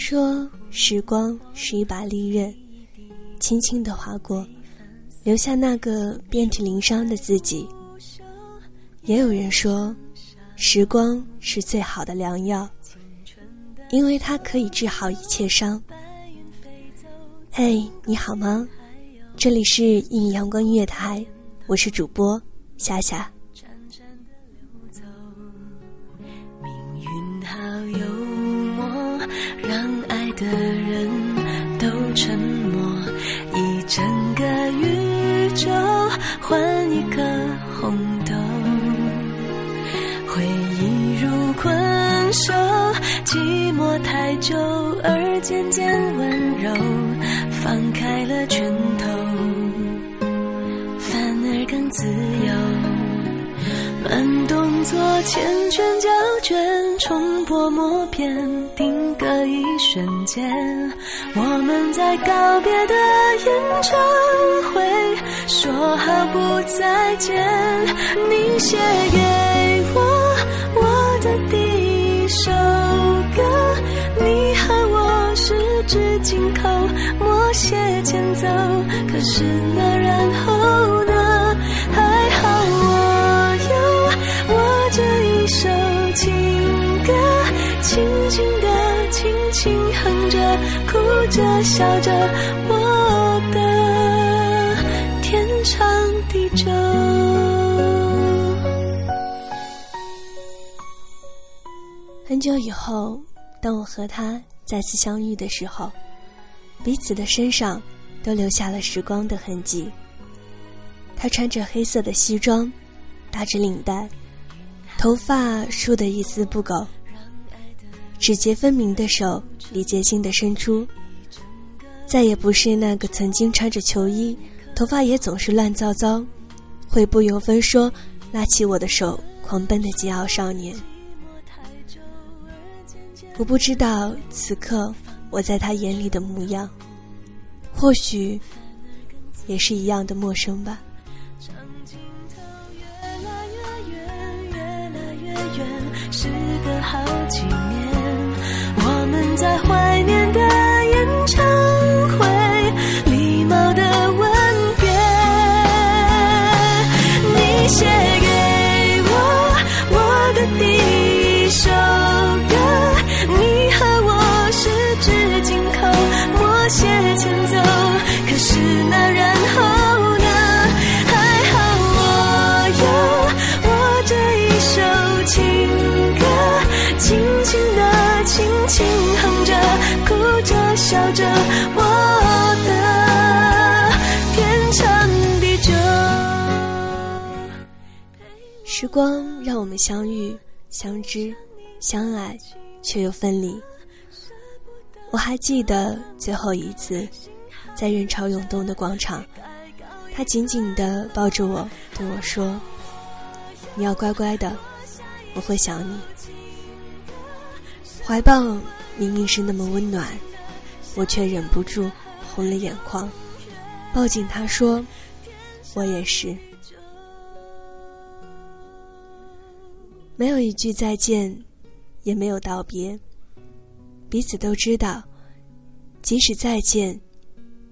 说，时光是一把利刃，轻轻的划过，留下那个遍体鳞伤的自己。也有人说，时光是最好的良药，因为它可以治好一切伤。嘿，你好吗？这里是一米阳光音乐台，我是主播夏夏。的人都沉默，一整个宇宙换一颗红豆，回忆如困兽，寂寞太久而渐渐温柔，放开了拳头，反而更自由。慢动作，缱绻胶卷，重播默片，定格一瞬间。我们在告别的演唱会，说好不再见。你写给我我的第一首歌，你和我十指紧扣，默写前奏。可是那然后笑着，我的天长地久。很久以后，当我和他再次相遇的时候，彼此的身上都留下了时光的痕迹。他穿着黑色的西装，打着领带，头发梳得一丝不苟，指节分明的手礼节性的伸出，再也不是那个曾经穿着球衣，头发也总是乱糟糟，会不由分说拉起我的手狂奔的桀骜少年。我不知道此刻我在他眼里的模样，或许也是一样的陌生吧。光让我们相遇、相知、相爱，却又分离。我还记得最后一次，在人潮涌动的广场，他紧紧地抱着我，对我说：“你要乖乖的，我会想你。”怀抱明明是那么温暖，我却忍不住红了眼眶，抱紧他说：“我也是。”没有一句再见，也没有道别。彼此都知道，即使再见，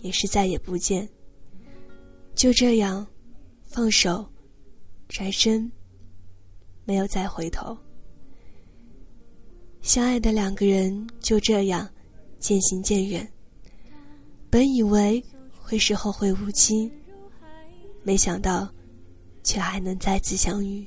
也是再也不见。就这样，放手，转身，没有再回头。相爱的两个人就这样渐行渐远。本以为会是后会无期，没想到却还能再次相遇。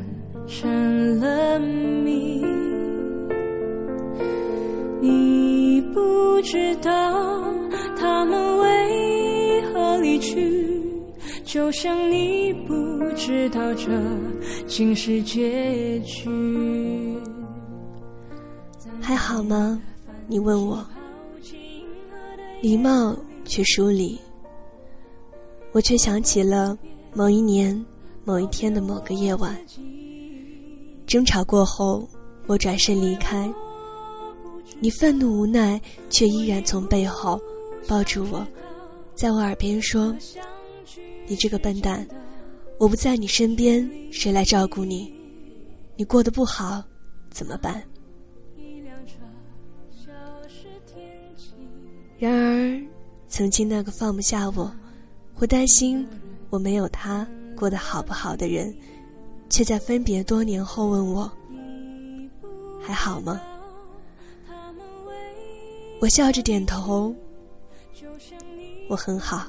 成了谜，你不知道他们为何离去，就像你不知道这竟是结局。还好吗？你问我，礼貌却疏离，我却想起了某一年某一天的某个夜晚。争吵过后，我转身离开，你愤怒无奈，却依然从背后抱住我，在我耳边说：“你这个笨蛋，我不在你身边，谁来照顾你？你过得不好，怎么办？”然而，曾经那个放不下我，会担心我没有他过得好不好的人，却在分别多年后问我还好吗？我笑着点头，我很好。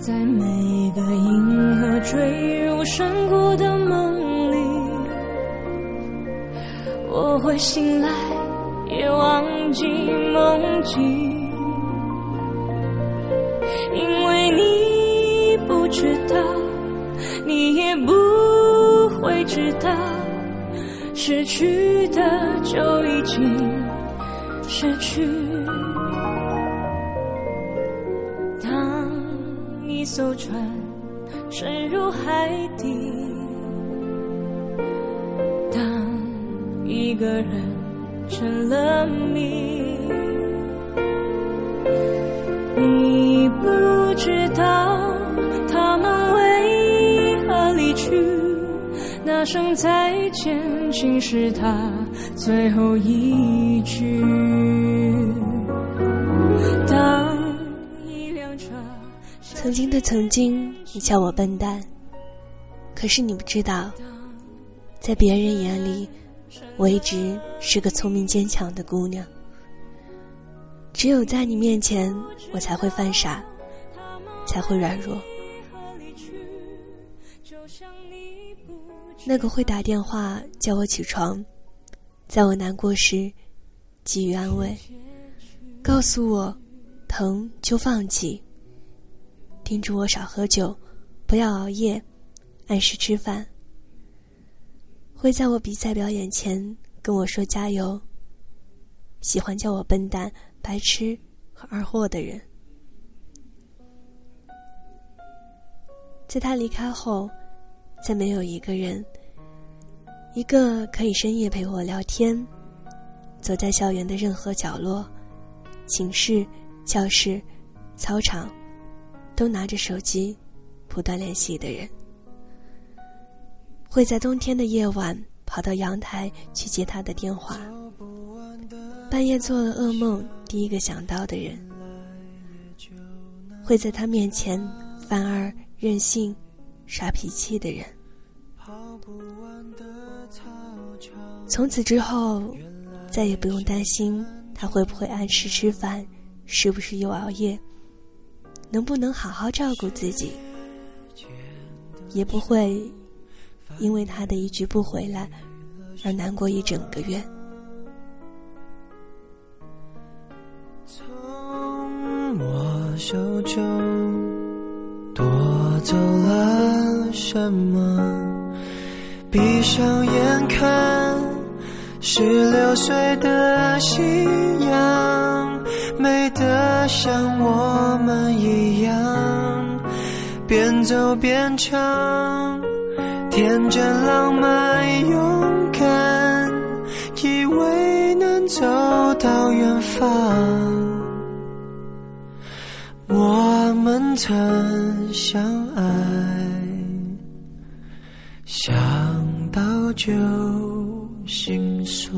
在每个银河坠入山谷的梦里。我会醒来，也忘记梦境，知道，你也不会知道，失去的就已经失去。当一艘船沉入海底。当一个人成了谜，你不知道声再见竟是他最后一句。当一辆车，曾经的曾经，你叫我笨蛋，可是你不知道，在别人眼里。我一直是个聪明坚强的姑娘，只有在你面前，我才会犯傻，才会软弱。那个会打电话叫我起床，在我难过时给予安慰，告诉我疼就放弃，叮嘱我少喝酒，不要熬夜，按时吃饭。会在我比赛表演前跟我说加油。喜欢叫我笨蛋、白痴和二货的人，在他离开后，再没有一个人，一个可以深夜陪我聊天，走在校园的任何角落，寝室、教室、操场，都拿着手机，不断联系的人。会在冬天的夜晚跑到阳台去接他的电话，半夜做了噩梦，第一个想到的人，会在他面前反而任性、耍脾气的人。从此之后，再也不用担心他会不会按时吃饭，是不是又熬夜，能不能好好照顾自己，也不会。因为他的一句不回来，而难过一整个月。从我手中什么？闭上眼看，十六岁的夕阳，美得像我们一样，边走边唱，天真浪漫勇敢，以为能走到远方。我们曾相爱，想到就心酸。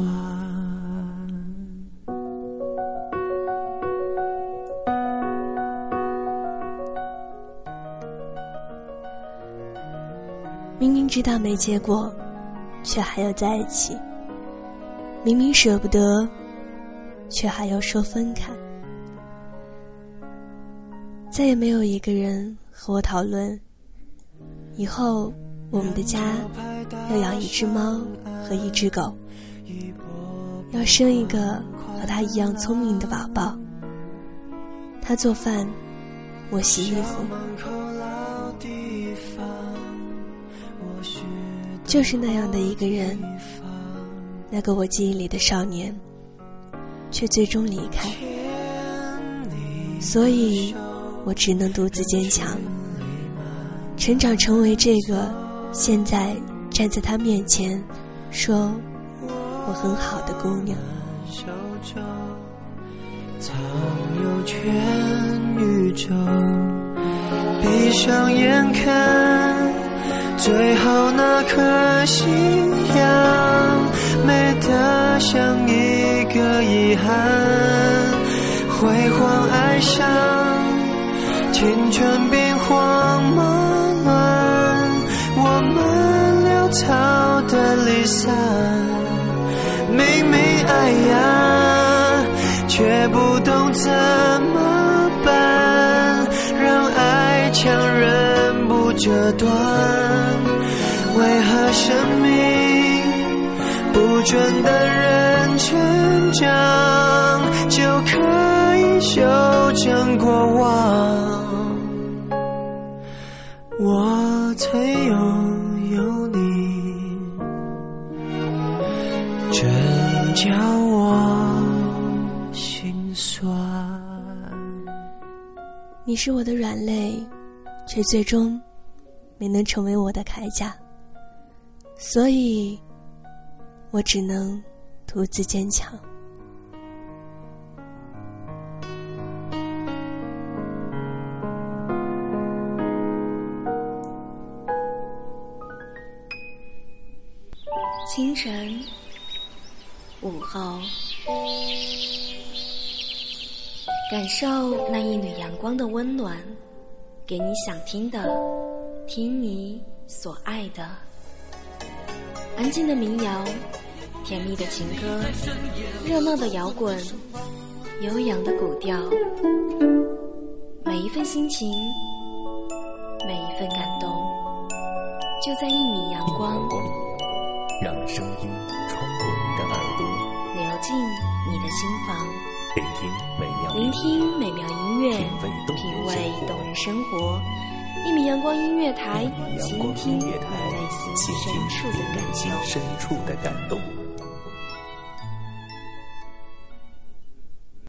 明明知道没结果，却还要在一起；明明舍不得，却还要说分开。再也没有一个人和我讨论，以后我们的家要养一只猫和一只狗，要生一个和他一样聪明的宝宝。他做饭，我洗衣服，就是那样的一个人，那个我记忆里的少年，却最终离开，所以。我只能独自坚强，成长成为这个现在站在他面前说我很好的姑娘。藏有全宇宙，闭上眼看，最后那颗夕阳，美得像一个遗憾，辉煌爱上。青春兵荒马草的离散。明明爱呀，却不懂怎么办，让爱强忍不折断。为何生命不准的人成长，就可以修正过往？真叫我心酸。你是我的软肋，却最终没能成为我的铠甲，所以我只能独自坚强。清晨，午后，感受那一缕阳光的温暖，给你想听的，听你所爱的。安静的民谣，甜蜜的情歌，热闹的摇滚，悠扬的古调，每一份心情，每一份感动，就在一米阳光。让声音穿过你的耳朵，流进你的心房，聆听美妙聆听美妙音乐，品味动人生活。一米阳光音乐台，倾听内心深处的感动。